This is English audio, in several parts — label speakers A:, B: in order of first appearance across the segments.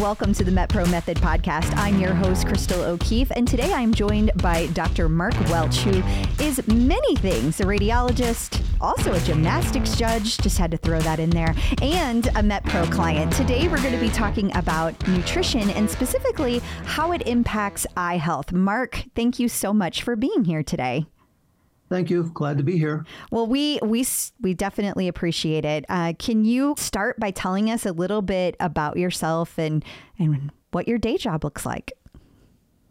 A: Welcome to the MetPro Method podcast. I'm your host, Crystal O'Keefe, and today I'm joined by Dr. Mark Welch, who is many things a radiologist, also a gymnastics judge, just had to throw that in there, and a MetPro client. Today we're going to be talking about nutrition and specifically how it impacts eye health. Mark, thank you so much for being here today.
B: Thank you. Glad to be here.
A: Well, we we we definitely appreciate it. Uh, can you start by telling us a little bit about yourself and and what your day job looks like?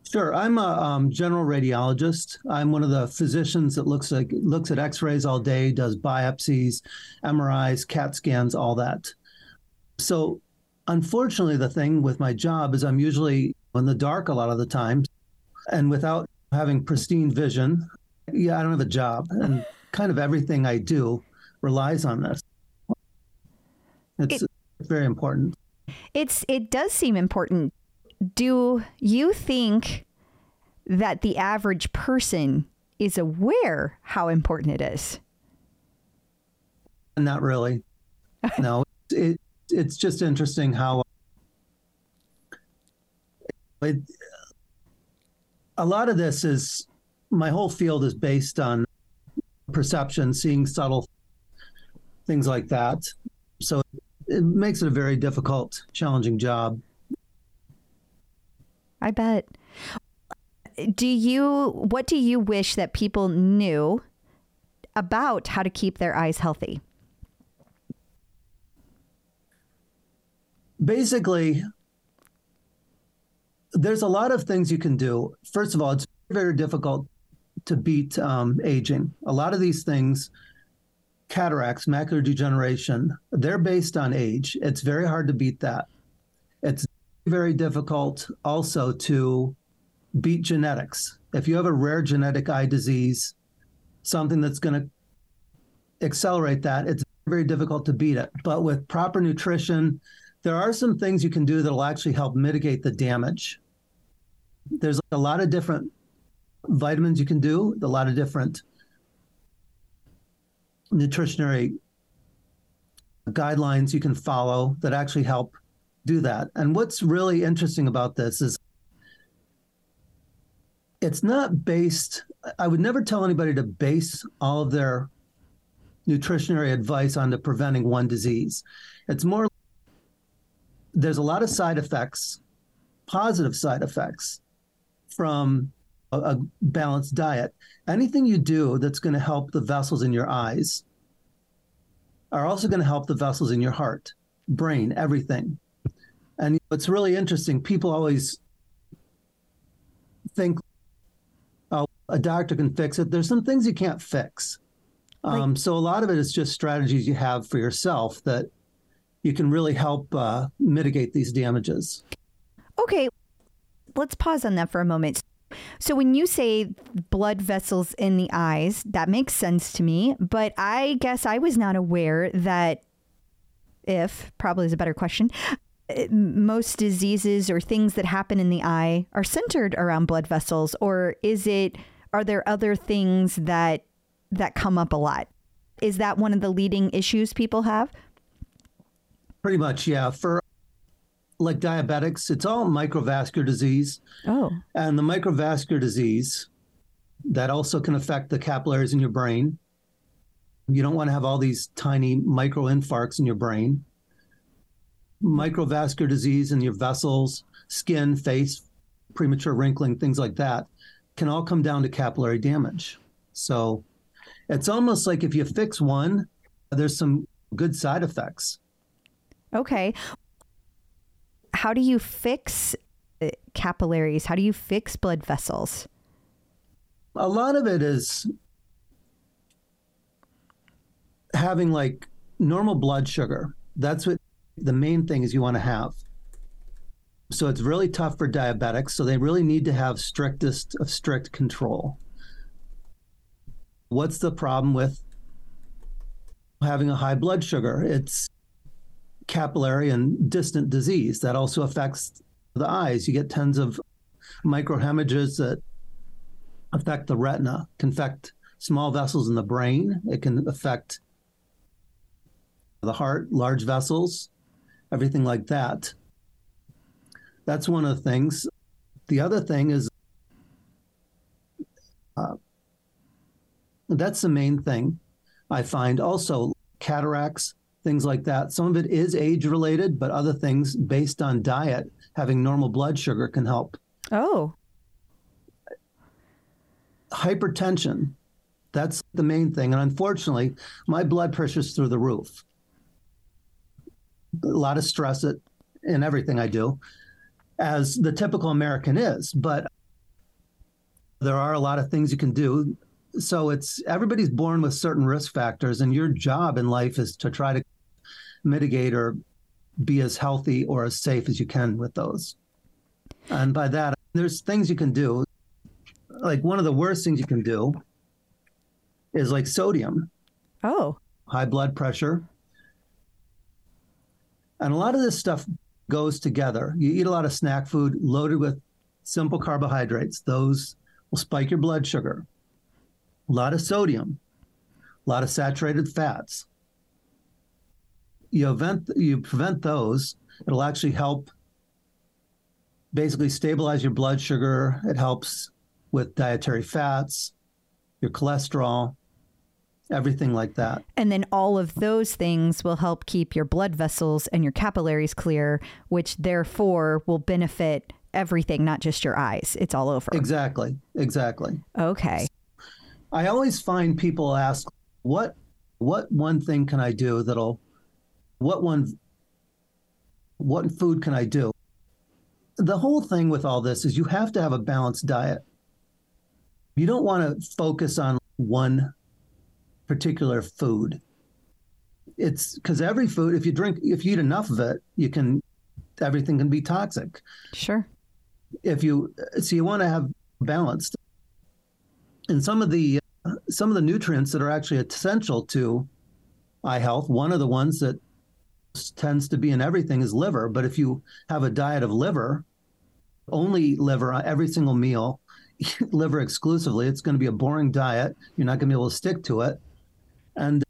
B: Sure. I'm a um, general radiologist. I'm one of the physicians that looks like looks at X-rays all day, does biopsies, MRIs, CAT scans, all that. So, unfortunately, the thing with my job is I'm usually in the dark a lot of the time, and without having pristine vision, yeah, I don't have a job, and kind of everything I do relies on this. It's it, very important.
A: It's it does seem important. Do you think that the average person is aware how important it is?
B: Not really. No, it it's just interesting how it, a lot of this is my whole field is based on perception, seeing subtle things like that. So it makes it a very difficult, challenging job.
A: I bet. Do you what do you wish that people knew about how to keep their eyes healthy?
B: Basically, there's a lot of things you can do. First of all, it's very difficult to beat um, aging. A lot of these things, cataracts, macular degeneration, they're based on age. It's very hard to beat that. It's very difficult also to beat genetics. If you have a rare genetic eye disease, something that's going to accelerate that, it's very difficult to beat it. But with proper nutrition, there are some things you can do that will actually help mitigate the damage. There's a lot of different vitamins you can do, a lot of different nutritionary guidelines you can follow that actually help do that. And what's really interesting about this is it's not based, I would never tell anybody to base all of their nutritionary advice on preventing one disease. It's more, there's a lot of side effects, positive side effects from a, a balanced diet. Anything you do that's going to help the vessels in your eyes are also going to help the vessels in your heart, brain, everything. And it's really interesting. People always think, oh, a doctor can fix it. There's some things you can't fix. Like, um, so a lot of it is just strategies you have for yourself that you can really help uh, mitigate these damages.
A: Okay, let's pause on that for a moment. So when you say blood vessels in the eyes, that makes sense to me. But I guess I was not aware that if, probably is a better question, most diseases or things that happen in the eye are centered around blood vessels or is it are there other things that that come up a lot is that one of the leading issues people have
B: pretty much yeah for like diabetics, it's all microvascular disease.
A: Oh.
B: And the microvascular disease that also can affect the capillaries in your brain. You don't want to have all these tiny microinfarcts in your brain. Microvascular disease in your vessels, skin, face, premature wrinkling, things like that can all come down to capillary damage. So it's almost like if you fix one, there's some good side effects.
A: Okay how do you fix uh, capillaries? How do you fix blood vessels?
B: A lot of it is having like normal blood sugar. That's what the main thing is you want to have. So it's really tough for diabetics. So they really need to have strictest of strict control. What's the problem with having a high blood sugar? It's capillary and distant disease that also affects the eyes. You get tons of microhemorrhages that affect the retina, can affect small vessels in the brain. It can affect the heart, large vessels, everything like that. That's one of the things. The other thing is uh, that's the main thing I find. Also, cataracts, things like that. Some of it is age related, but other things based on diet, having normal blood sugar can help.
A: Oh.
B: Hypertension, that's the main thing. And unfortunately, my blood pressure's through the roof. A lot of stress in everything I do, as the typical American is. But there are a lot of things you can do. So it's everybody's born with certain risk factors, and your job in life is to try to mitigate or be as healthy or as safe as you can with those. And by that, there's things you can do. Like one of the worst things you can do is like sodium.
A: Oh.
B: High blood pressure. And a lot of this stuff goes together. You eat a lot of snack food loaded with simple carbohydrates. Those will spike your blood sugar. A lot of sodium, a lot of saturated fats. You, event, you prevent those, it'll actually help basically stabilize your blood sugar. It helps with dietary fats, your cholesterol, everything like that.
A: And then all of those things will help keep your blood vessels and your capillaries clear, which therefore will benefit everything, not just your eyes. It's all over.
B: Exactly. Exactly.
A: Okay.
B: I always find people ask, what what one thing can I do that'll what one what food can I do? The whole thing with all this is you have to have a balanced diet. You don't want to focus on one particular food. It's because every food, if you drink, if you eat enough of it, you can, everything can be toxic.
A: Sure.
B: If you, so you want to have balanced. And some of the, some of the nutrients that are actually essential to eye health, one of the ones that tends to be in everything is liver. But if you have a diet of liver, only liver on every single meal, liver exclusively, it's going to be a boring diet. You're not going to be able to stick to it. And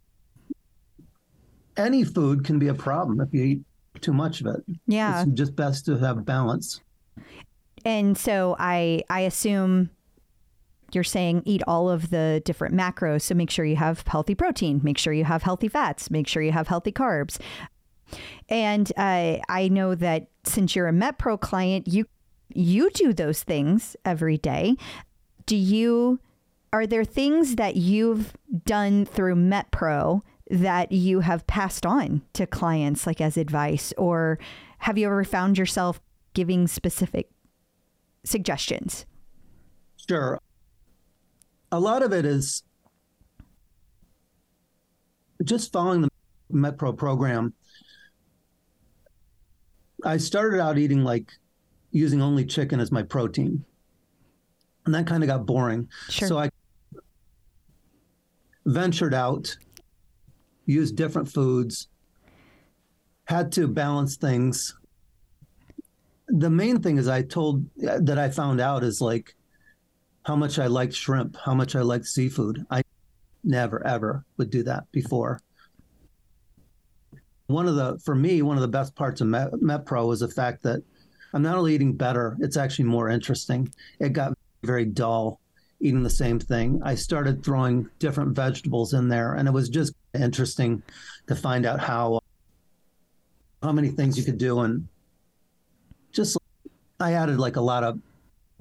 B: any food can be a problem if you eat too much of it.
A: Yeah.
B: It's just best to have balance.
A: And so I I assume you're saying eat all of the different macros. So make sure you have healthy protein, make sure you have healthy fats, make sure you have healthy carbs. And uh, I know that since you're a MetPro client, you you do those things every day. Do you are there things that you've done through MetPro that you have passed on to clients, like as advice, or have you ever found yourself giving specific suggestions?
B: Sure. A lot of it is just following the MetPro program. I started out eating like using only chicken as my protein. And that kind of got boring.
A: Sure.
B: So I ventured out, used different foods, had to balance things. The main thing is I told that I found out is like how much I liked shrimp, how much I liked seafood. I never ever would do that before. One of the for me one of the best parts of Met, Pro was the fact that I'm not only eating better, it's actually more interesting. It got very dull eating the same thing. I started throwing different vegetables in there, and it was just interesting to find out how how many things you could do, and just I added like a lot of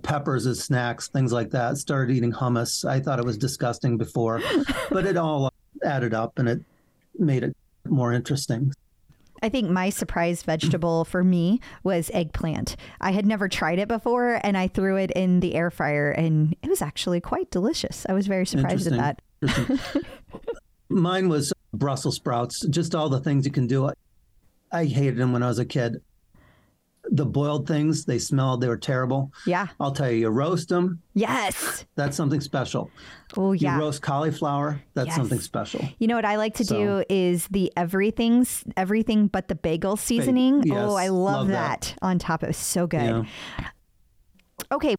B: peppers as snacks, things like that. Started eating hummus. I thought it was disgusting before, but it all added up, and it made it more interesting.
A: I think my surprise vegetable for me was eggplant. I had never tried it before and I threw it in the air fryer and it was actually quite delicious. I was very surprised at that.
B: Mine was Brussels sprouts, just all the things you can do. I hated them when I was a kid the boiled things, they smelled, they were terrible.
A: Yeah.
B: I'll tell you, you roast them.
A: Yes.
B: That's something special.
A: Oh, yeah.
B: You roast cauliflower. That's yes. something special.
A: You know what I like to so, do is the everything's everything but the bagel seasoning.
B: Oh, yes,
A: oh, I love,
B: love
A: that.
B: that.
A: on top it. So good.
B: Yeah.
A: Okay.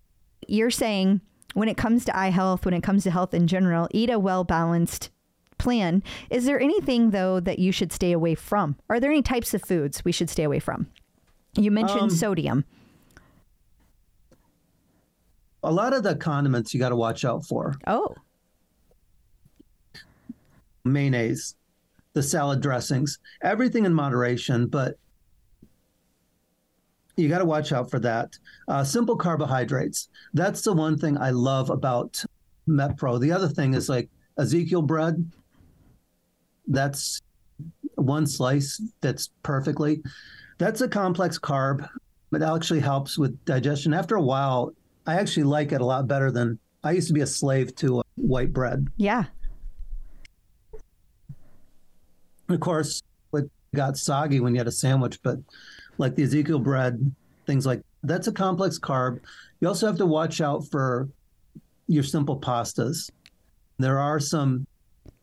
A: You're saying when it comes to eye health, when it comes to health in general, eat a well balanced plan. Is there anything though that you should stay away from? Are there any types of foods we should stay away from? You mentioned um, sodium.
B: a lot of the condiments you got to watch out for.
A: Oh.
B: Mayonnaise, the salad dressings, everything in moderation, but you got to watch out for that. Uh, simple carbohydrates. That's the one thing I love about MetPro. The other thing is like Ezekiel bread. That's one slice that's perfectly. That's a complex carb. But it actually helps with digestion. After a while, I actually like it a lot better than I used to be a slave to uh, white bread.
A: Yeah.
B: Of course, it got soggy when you had a sandwich, but like the Ezekiel bread, things like that's a complex carb. You also have to watch out for your simple pastas. There are some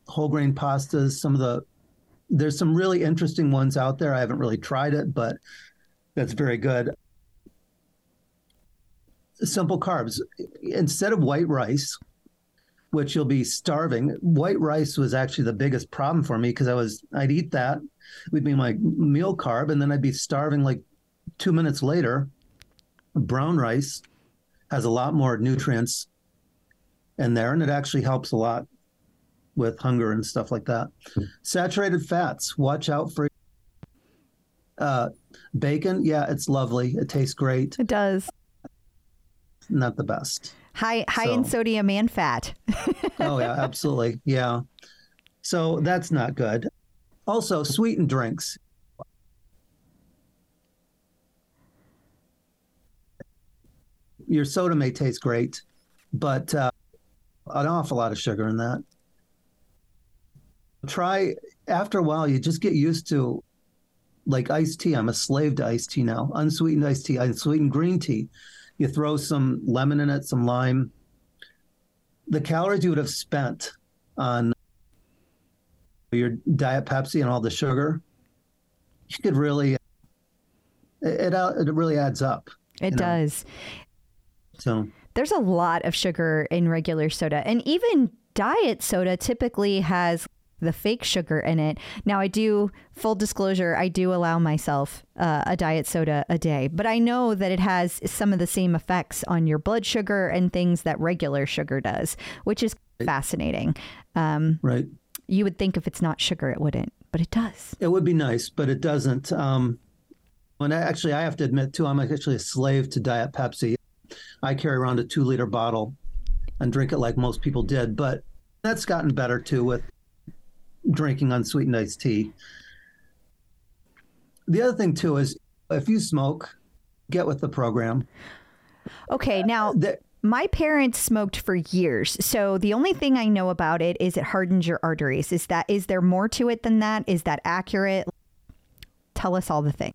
B: whole grain pastas, some of the there's some really interesting ones out there. I haven't really tried it, but that's very good. Simple carbs. Instead of white rice, which you'll be starving, white rice was actually the biggest problem for me because I was I'd eat that, would be my meal carb, and then I'd be starving like two minutes later. Brown rice has a lot more nutrients in there, and it actually helps a lot with hunger and stuff like that. Saturated fats, watch out for uh, bacon. Yeah, it's lovely. It tastes great.
A: It does.
B: Not the best.
A: High high so, in sodium and fat.
B: oh yeah, absolutely. Yeah. So that's not good. Also, sweetened drinks. Your soda may taste great, but uh, an awful lot of sugar in that try after a while you just get used to like iced tea. I'm a slave to iced tea now unsweetened iced tea unsweetened green tea. You throw some lemon in it some lime. The calories you would have spent on your diet pepsi and all the sugar you could really it, it, uh, it really adds up
A: it does.
B: So.
A: There's a lot of sugar in regular soda and even diet soda typically has the fake sugar in it. Now, I do, full disclosure, I do allow myself uh, a diet soda a day, but I know that it has some of the same effects on your blood sugar and things that regular sugar does, which is fascinating.
B: Um, right.
A: You would think if it's not sugar, it wouldn't, but it does.
B: It would be nice, but it doesn't. Um, I, actually, I have to admit too, I'm actually a slave to Diet Pepsi. I carry around a two liter bottle and drink it like most people did, but that's gotten better too with drinking unsweetened iced tea. The other thing too is if you smoke, get with the program.
A: Okay, now the, my parents smoked for years, so the only thing I know about it is it hardens your arteries. Is that is there more to it than that? Is that accurate? Tell us all the things.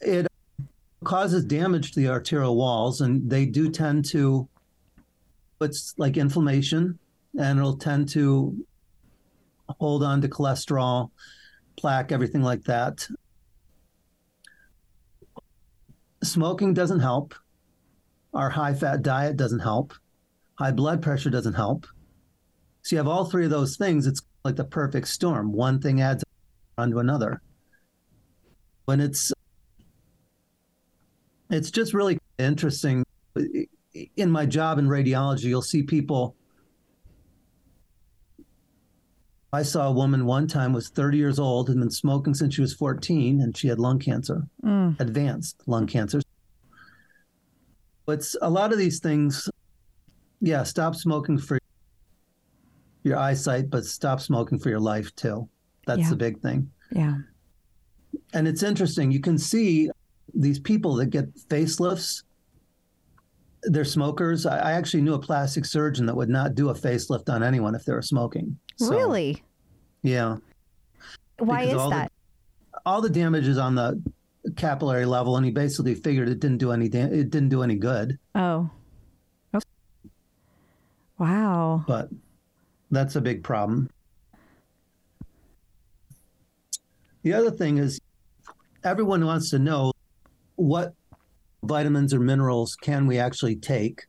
B: It causes damage to the arterial walls, and they do tend to. It's like inflammation, and it'll tend to hold on to cholesterol, plaque, everything like that. Smoking doesn't help. Our high fat diet doesn't help. High blood pressure doesn't help. So you have all three of those things. It's like the perfect storm. One thing adds onto another. When it's it's just really interesting. In my job in radiology, you'll see people I saw a woman one time was 30 years old and been smoking since she was 14, and she had lung cancer, mm. advanced lung cancer. But a lot of these things, yeah, stop smoking for your eyesight, but stop smoking for your life too. That's yeah. the big thing.
A: Yeah.
B: And it's interesting. You can see these people that get facelifts. They're smokers. I actually knew a plastic surgeon that would not do a facelift on anyone if they were smoking.
A: So, really?
B: Yeah.
A: Why because is that?
B: The, all the damage is on the capillary level, and he basically figured it didn't do any da- it didn't do any good.
A: Oh. Okay. Wow.
B: But that's a big problem. The other thing is, everyone wants to know what vitamins or minerals can we actually take.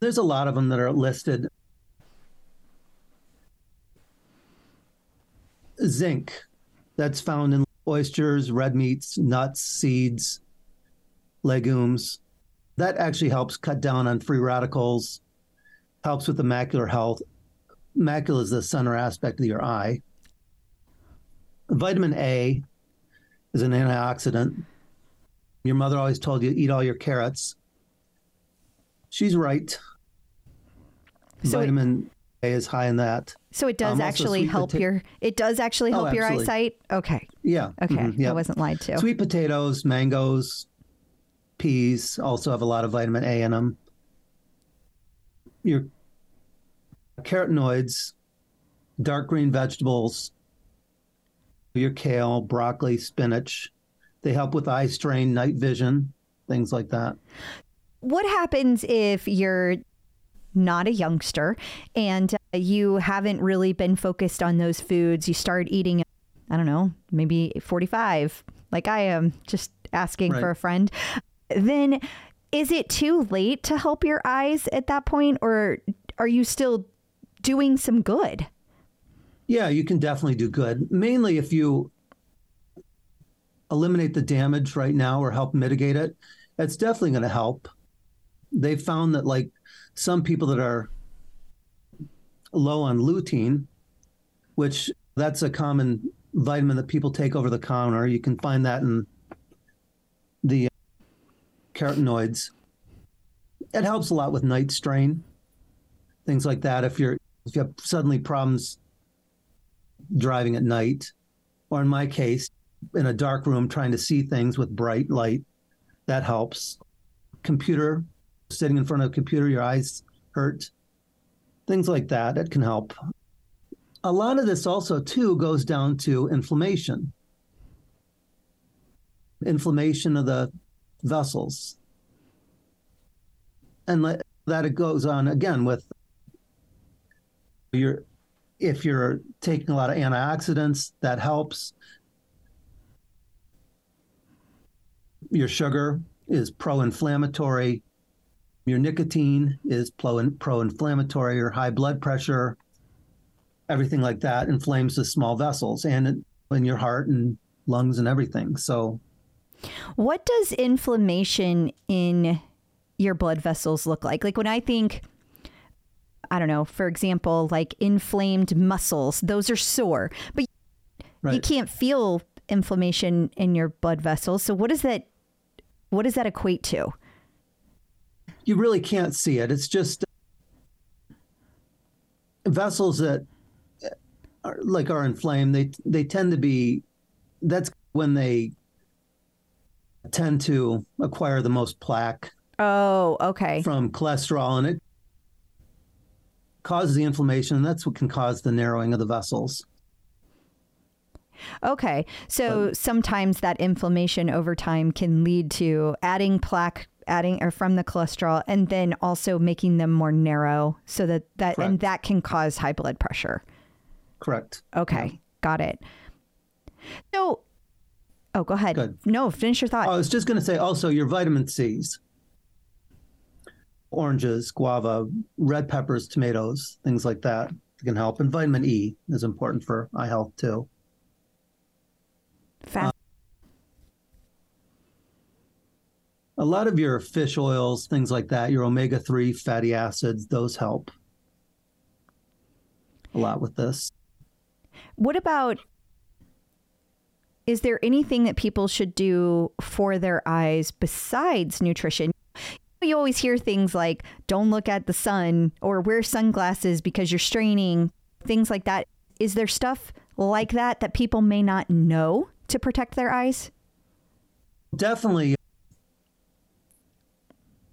B: There's a lot of them that are listed zinc that's found in oysters, red meats, nuts, seeds, legumes. that actually helps cut down on free radicals, helps with the macular health. Macula is the center aspect of your eye. Vitamin A is an antioxidant. Your mother always told you eat all your carrots. She's right.
A: So
B: Vitamin is high in that.
A: So it does
B: Um,
A: actually help
B: pota-
A: your it does actually
B: Oh,
A: help your eyesight. Okay.
B: Yeah.
A: Okay.
B: mhm, yeah.
A: I wasn't lied to.
B: Sweet potatoes, mangoes, peas also have a lot of vitamin A in them. Your carotenoids, dark green vegetables, your kale, broccoli, spinach, they help with eye strain, night vision, things like that.
A: What happens if you're not a youngster and uh, you haven't really been focused on those foods? You start eating, I don't know, maybe 45, like I am, just asking
B: Right.
A: for a friend. Then is it too late to help your eyes at that point, or are you still doing some good?
B: Yeah, you can definitely do good. Mainly if you eliminate the damage right now or help mitigate it, it's definitely going to help. They found that like some people that are low on lutein, which that's a common vitamin that people take over the counter. You can find that in the carotenoids. It helps a lot with night strain, things like that. If you're if you have suddenly problems driving at night, or in my case, in a dark room trying to see things with bright light, that helps. Computer, sitting in front of a computer, your eyes hurt, things like that, it can help. A lot of this also, too, goes down to inflammation. Inflammation of the vessels. And that it goes on again with your if you're taking a lot of antioxidants, that helps. Your sugar is pro inflammatory. Your nicotine is pro inflammatory. Your high blood pressure, everything like that inflames the small vessels and in your heart and lungs and everything. So,
A: What does inflammation in your blood vessels look like? Like when I think, I don't know, for example, like inflamed muscles, those are sore, but you can't feel inflammation in your blood vessels. So what does that what does that equate to?
B: You really can't see it. It's just vessels that are, like are inflamed. They they tend to be. That's when they tend to acquire the most plaque
A: Oh, okay.
B: from cholesterol, and it causes the inflammation. And that's what can cause the narrowing of the vessels.
A: Okay. So sometimes that inflammation over time can lead to adding plaque adding or from the cholesterol and then also making them more narrow so that that and that can cause high blood pressure.
B: Correct.
A: Okay. Got it. So Oh, go ahead.
B: Good.
A: No, finish your thought.
B: I was just going to say also your vitamin C's, oranges, guava, red peppers, tomatoes, things like that can help. And vitamin E is important for eye health too.
A: Fa-
B: A lot of your fish oils, things like that, your omega 3 fatty acids, those help a lot with this.
A: What about is there anything that people should do for their eyes besides nutrition? You always hear things like don't look at the sun or wear sunglasses because you're straining, things like that. Is there stuff like that that people may not know to protect their eyes?
B: Definitely.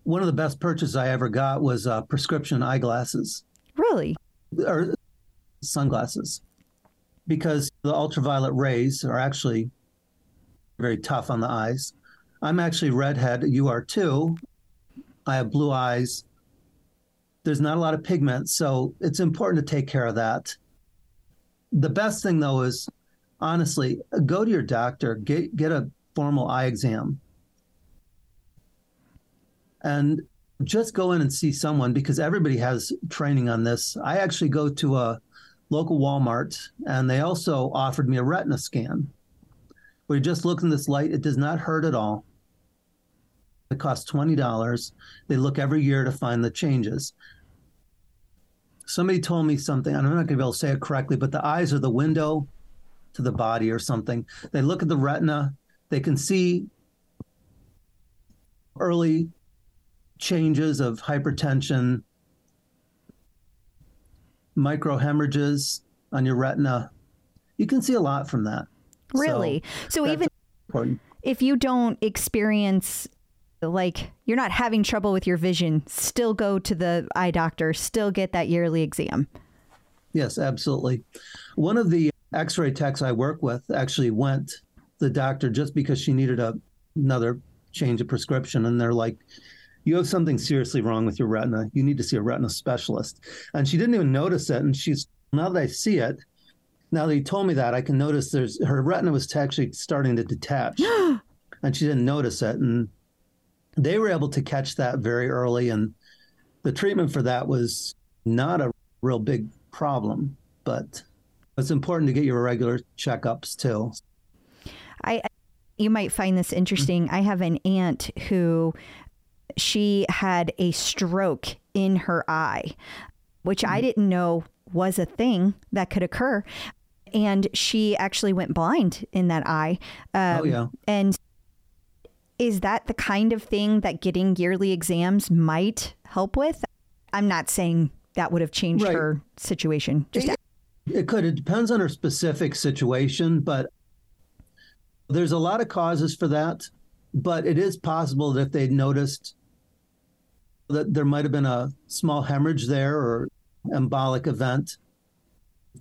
B: One of the best purchases I ever got was uh, prescription eyeglasses.
A: Really?
B: or sunglasses because the ultraviolet rays are actually very tough on the eyes. I'm actually redhead. You are too. I have blue eyes. There's not a lot of pigment, so it's important to take care of that. The best thing though is honestly go to your doctor, get get a formal eye exam. And just go in and see someone because everybody has training on this. I actually go to a local Walmart and they also offered me a retina scan We just look in this light. It does not hurt at all. It costs $20. They look every year to find the changes. Somebody told me something, I'm not going to be able to say it correctly, but the eyes are the window to the body or something. They look at the retina, they can see early changes of hypertension, microhemorrhages on your retina. You can see a lot from that.
A: Really? So, so even important. if you don't experience like you're not having trouble with your vision, still go to the eye doctor, still get that yearly exam.
B: Yes, absolutely. One of the x-ray techs I work with actually went the doctor just because she needed a, another change of prescription and they're like you have something seriously wrong with your retina. You need to see a retina specialist. And she didn't even notice it. And she's, now that I see it, now that you told me that, I can notice there's her retina was actually starting to detach. and she didn't notice it. And they were able to catch that very early. And the treatment for that was not a real big problem. But it's important to get your regular checkups too.
A: I, you might find this interesting. Mm-hmm. I have an aunt who she had a stroke in her eye, which I mm-hmm. didn't know was a thing that could occur. And she actually went blind in that eye.
B: Um, oh, yeah.
A: And is that the kind of thing that getting yearly exams might help with? I'm not saying that would have changed right. her situation.
B: Just it, it could. It depends on her specific situation, but there's a lot of causes for that. But it is possible that if they'd noticed that there might have been a small hemorrhage there or embolic event,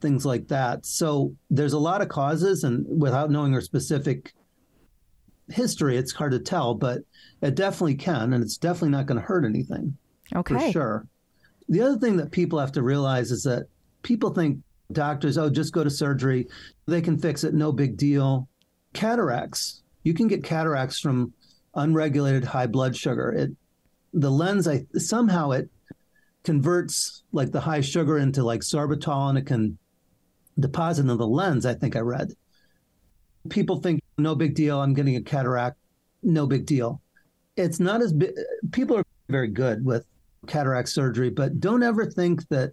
B: things like that. So there's a lot of causes, and without knowing her specific history, it's hard to tell, but it definitely can, and it's definitely not going to hurt anything.
A: Okay.
B: For sure. The other thing that people have to realize is that people think doctors, oh, just go to surgery, they can fix it, no big deal. Cataracts, you can get cataracts from unregulated high blood sugar. It the lens, I somehow it converts like the high sugar into like sorbitol and it can deposit in the lens, I think I read. People think, no big deal, I'm getting a cataract, no big deal. It's not as big, people are very good with cataract surgery, but don't ever think that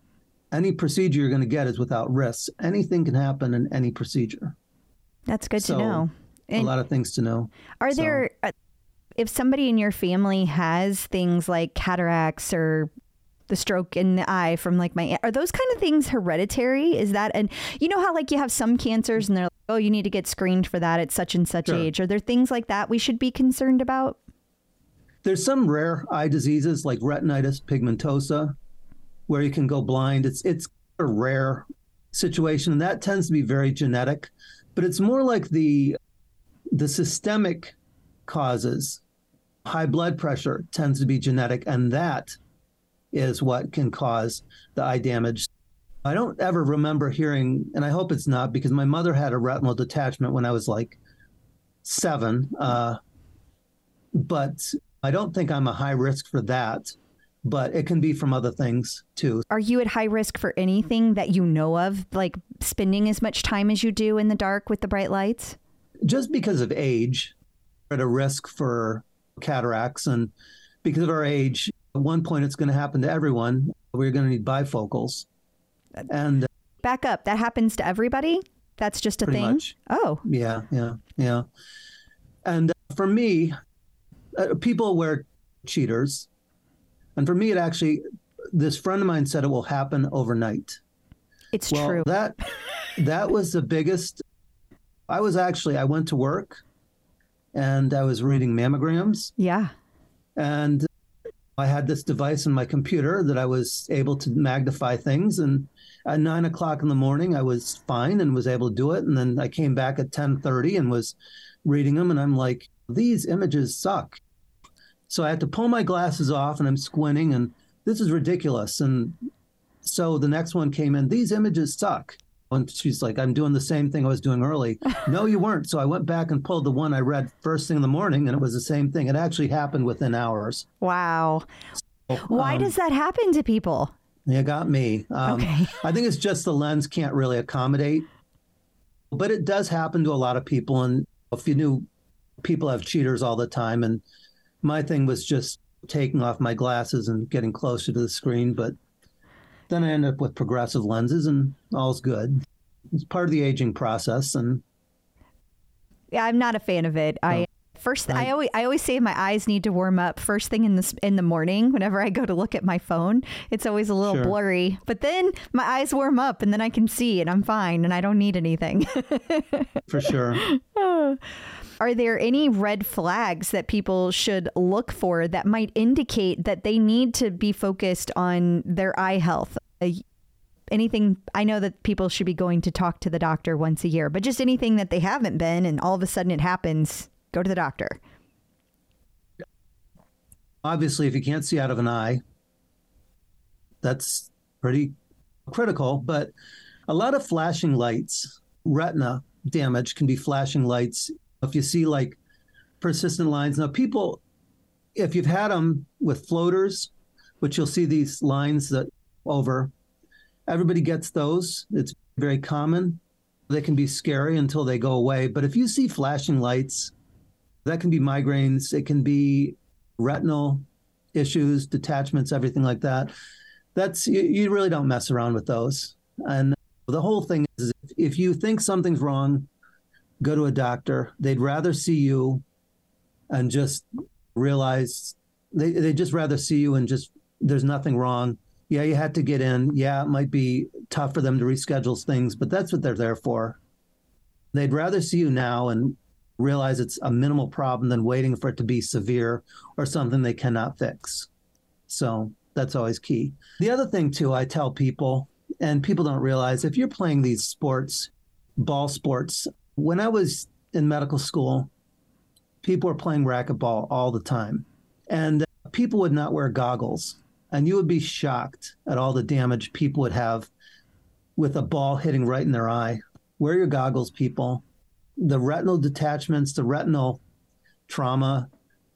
B: any procedure you're going to get is without risks. Anything can happen in any procedure.
A: That's good so, to know.
B: And a lot of things to know.
A: Are so. there, uh, if somebody in your family has things like cataracts or the stroke in the eye from like my are those kind of things hereditary is that and you know how like you have some cancers and they're like oh you need to get screened for that at such and such sure. age are there things like that we should be concerned about
B: there's some rare eye diseases like retinitis pigmentosa where you can go blind it's it's a rare situation and that tends to be very genetic but it's more like the the systemic causes. High blood pressure tends to be genetic, and that is what can cause the eye damage. I don't ever remember hearing, and I hope it's not, because my mother had a retinal detachment when I was like seven. Uh, but I don't think I'm a high risk for that, but it can be from other things too.
A: Are you at high risk for anything that you know of, like spending as much time as you do in the dark with the bright lights?
B: Just because of age, at a risk for cataracts. And because of our age, at one point it's going to happen to everyone. We're going to need bifocals. And uh,
A: back up, that happens to everybody? That's just a thing?
B: Much.
A: Oh.
B: Yeah, yeah, yeah. And uh, for me, uh, people wear cheaters. And for me, it actually, this friend of mine said it will happen overnight.
A: It's
B: well,
A: true.
B: That that was the biggest. I was actually I went to work and I was reading mammograms.
A: Yeah.
B: And I had this device in my computer that I was able to magnify things. And at nine o'clock in the morning, I was fine and was able to do it. And then I came back at ten thirty and was reading them, and I'm like, these images suck. So I had to pull my glasses off, and I'm squinting, and this is ridiculous. And so the next one came in. These images suck. And she's like, I'm doing the same thing I was doing early. no, you weren't. So I went back and pulled the one I read first thing in the morning, and it was the same thing. It actually happened within hours.
A: Wow. So, Why um, does that happen to people?
B: It got me. Um,
A: okay.
B: I think it's just the lens can't really accommodate, but it does happen to a lot of people. And if you knew people have cheaters all the time, and my thing was just taking off my glasses and getting closer to the screen, but then I end up with progressive lenses and all's good. It's part of the aging process and
A: yeah, I'm not a fan of it. I oh. first th- I, I always I always say my eyes need to warm up first thing in the in the morning whenever I go to look at my phone. It's always a little sure. blurry, but then my eyes warm up and then I can see and I'm fine and I don't need anything.
B: For sure.
A: Are there any red flags that people should look for that might indicate that they need to be focused on their eye health? Uh, anything I know that people should be going to talk to the doctor once a year, but just anything that they haven't been and all of a sudden it happens, go to the doctor.
B: Obviously, if you can't see out of an eye, that's pretty critical, but a lot of flashing lights, retina damage can be flashing lights if you see like persistent lines, now people, if you've had them with floaters, which you'll see these lines that over, everybody gets those. It's very common. They can be scary until they go away. But if you see flashing lights, that can be migraines, it can be retinal issues, detachments, everything like that. That's you, you really don't mess around with those. And the whole thing is if you think something's wrong, go to a doctor. They'd rather see you and just realize they they just rather see you and just there's nothing wrong. Yeah, you had to get in. Yeah, it might be tough for them to reschedule things, but that's what they're there for. They'd rather see you now and realize it's a minimal problem than waiting for it to be severe or something they cannot fix. So that's always key. The other thing, too, I tell people, and people don't realize if you're playing these sports, ball sports, when I was in medical school, people were playing racquetball all the time. And uh, people would not wear goggles. And you would be shocked at all the damage people would have with a ball hitting right in their eye. Wear your goggles, people. The retinal detachments, the retinal trauma,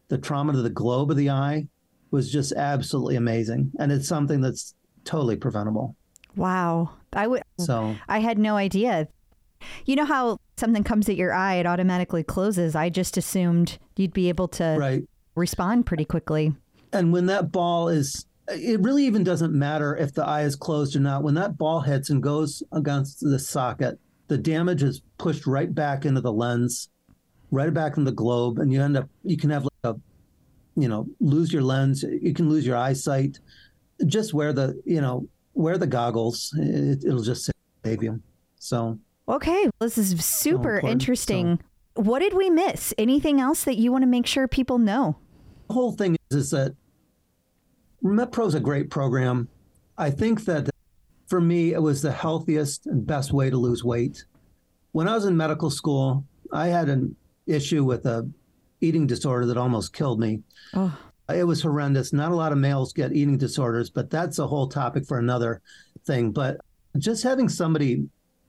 B: the trauma to the globe of the eye was just absolutely amazing. And it's something that's totally preventable.
A: Wow. I would so I had no idea. You know how something comes at your eye, it automatically closes. I just assumed you'd be able to right. respond pretty quickly.
B: And when that ball is, it really even doesn't matter if the eye is closed or not. When that ball hits and goes against the socket, the damage is pushed right back into the lens, right back in the globe, and you end up, you can have like a, you know, lose your lens, you can lose your eyesight. Just wear the, you know, wear the goggles. It, it'll just save you. So
A: Okay, this is super so interesting. So. What did we miss? Anything else that you want to make sure people know?
B: The whole thing is, is that MetPro is a great program. I think that for me, it was the healthiest and best way to lose weight. When I was in medical school, I had an issue with a eating disorder that almost killed me. Oh. It was horrendous. Not a lot of males get eating disorders, but that's a whole topic for another thing. But just having somebody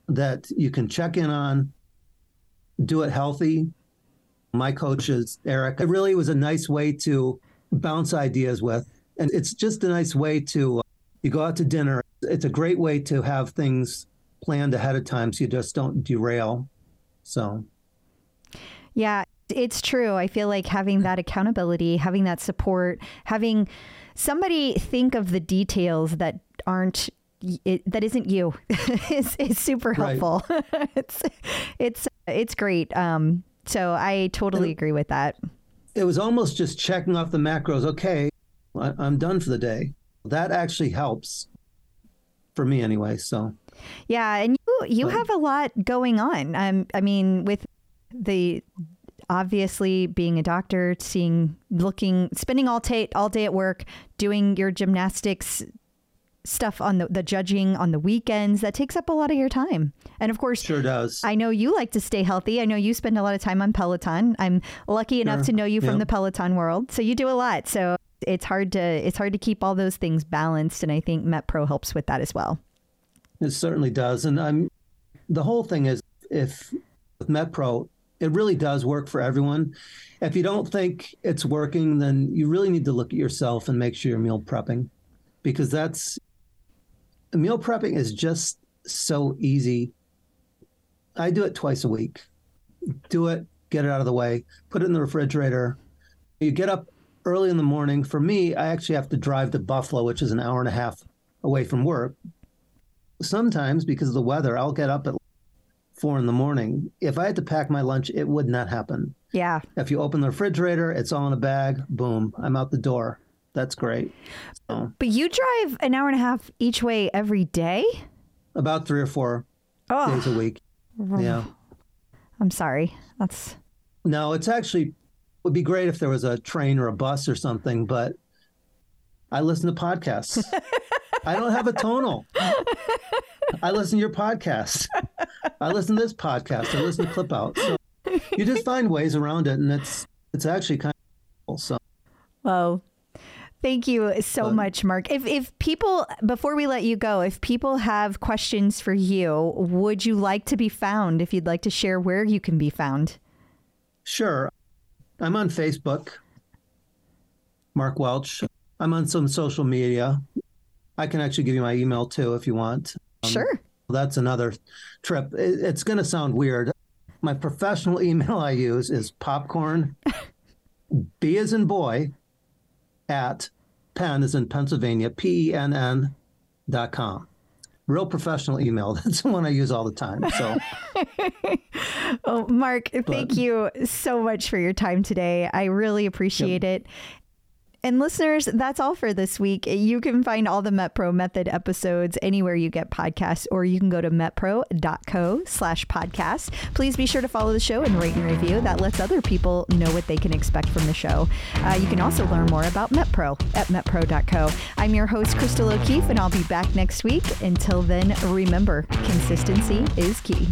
B: that you can check in on, do it healthy. My coach is Eric. It really was a nice way to bounce ideas with. And it's just a nice way to, uh, you go out to dinner. It's a great way to have things planned ahead of time so you just don't derail. So,
A: yeah, it's true. I feel like having that accountability, having that support, having somebody think of the details that aren't it, that isn't you is, is super helpful. Right. it's it's it's great. Um, so I totally agree with that.
B: It was almost just checking off the macros. Okay, I, I'm done for the day. That actually helps for me anyway. So
A: yeah, and you you but, have a lot going on. Um, I mean, with the obviously being a doctor, seeing, looking, spending all day all day at work, doing your gymnastics stuff on the, the judging on the weekends that takes up a lot of your time. And of course
B: sure does.
A: I know you like to stay healthy. I know you spend a lot of time on peloton. I'm lucky enough to know you from the peloton world. So you do a lot. So it's hard to it's hard to keep all those things balanced. And i think metpro helps with that as well.
B: It certainly does. And i'm the whole thing is if with metpro it really does work for everyone. If you don't think it's working then you really need to look at yourself and make sure you're meal prepping because that's meal prepping is just so easy. I do it twice a week. Do it, get it out of the way, put it in the refrigerator. You get up early in the morning. For me, I actually have to drive to Buffalo, which is an hour and a half away from work. Sometimes, because of the weather, I'll get up at four in the morning. If I had to pack my lunch, it would not happen.
A: Yeah.
B: If you open the refrigerator, it's all in a bag. Boom, I'm out the door. That's great. So,
A: But you drive an hour and a half each way every day?
B: about three or four
A: Oh,
B: days a week. Yeah.
A: I'm sorry. That's
B: No, it's actually would be great if there was a train or a bus or something, but I listen to podcasts. I don't have a tonal. I listen to your podcast. I listen to this podcast. I listen to Clip Out. So you just find ways around it, and it's it's actually kind of cool. So
A: Well, thank you so
B: But-
A: much, Mark. If if people before we let you go, if people have questions for you, would you like to be found? If you'd like to share where you can be found.
B: sure, I'm on Facebook. Mark Welch. I'm on some social media. I can actually give you my email too if you want. Um,
A: sure.
B: That's another trip. It, it's going to sound weird. My professional email I use is popcorn, B as in boy, at Penn is in Pennsylvania, P E N N dot com. Real professional email. That's the one I use all the time. So
A: Oh, Mark, thank you so much for your time today. I really appreciate it. And listeners, that's all for this week. You can find all the MetPro Method episodes anywhere you get podcasts, or you can go to metpro.co slash podcast. Please be sure to follow the show and rate and review. That lets other people know what they can expect from the show. Uh, you can also learn more about MetPro at metpro.co. I'm your host, Crystal O'Keefe, and I'll be back next week. Until then, remember, consistency is key.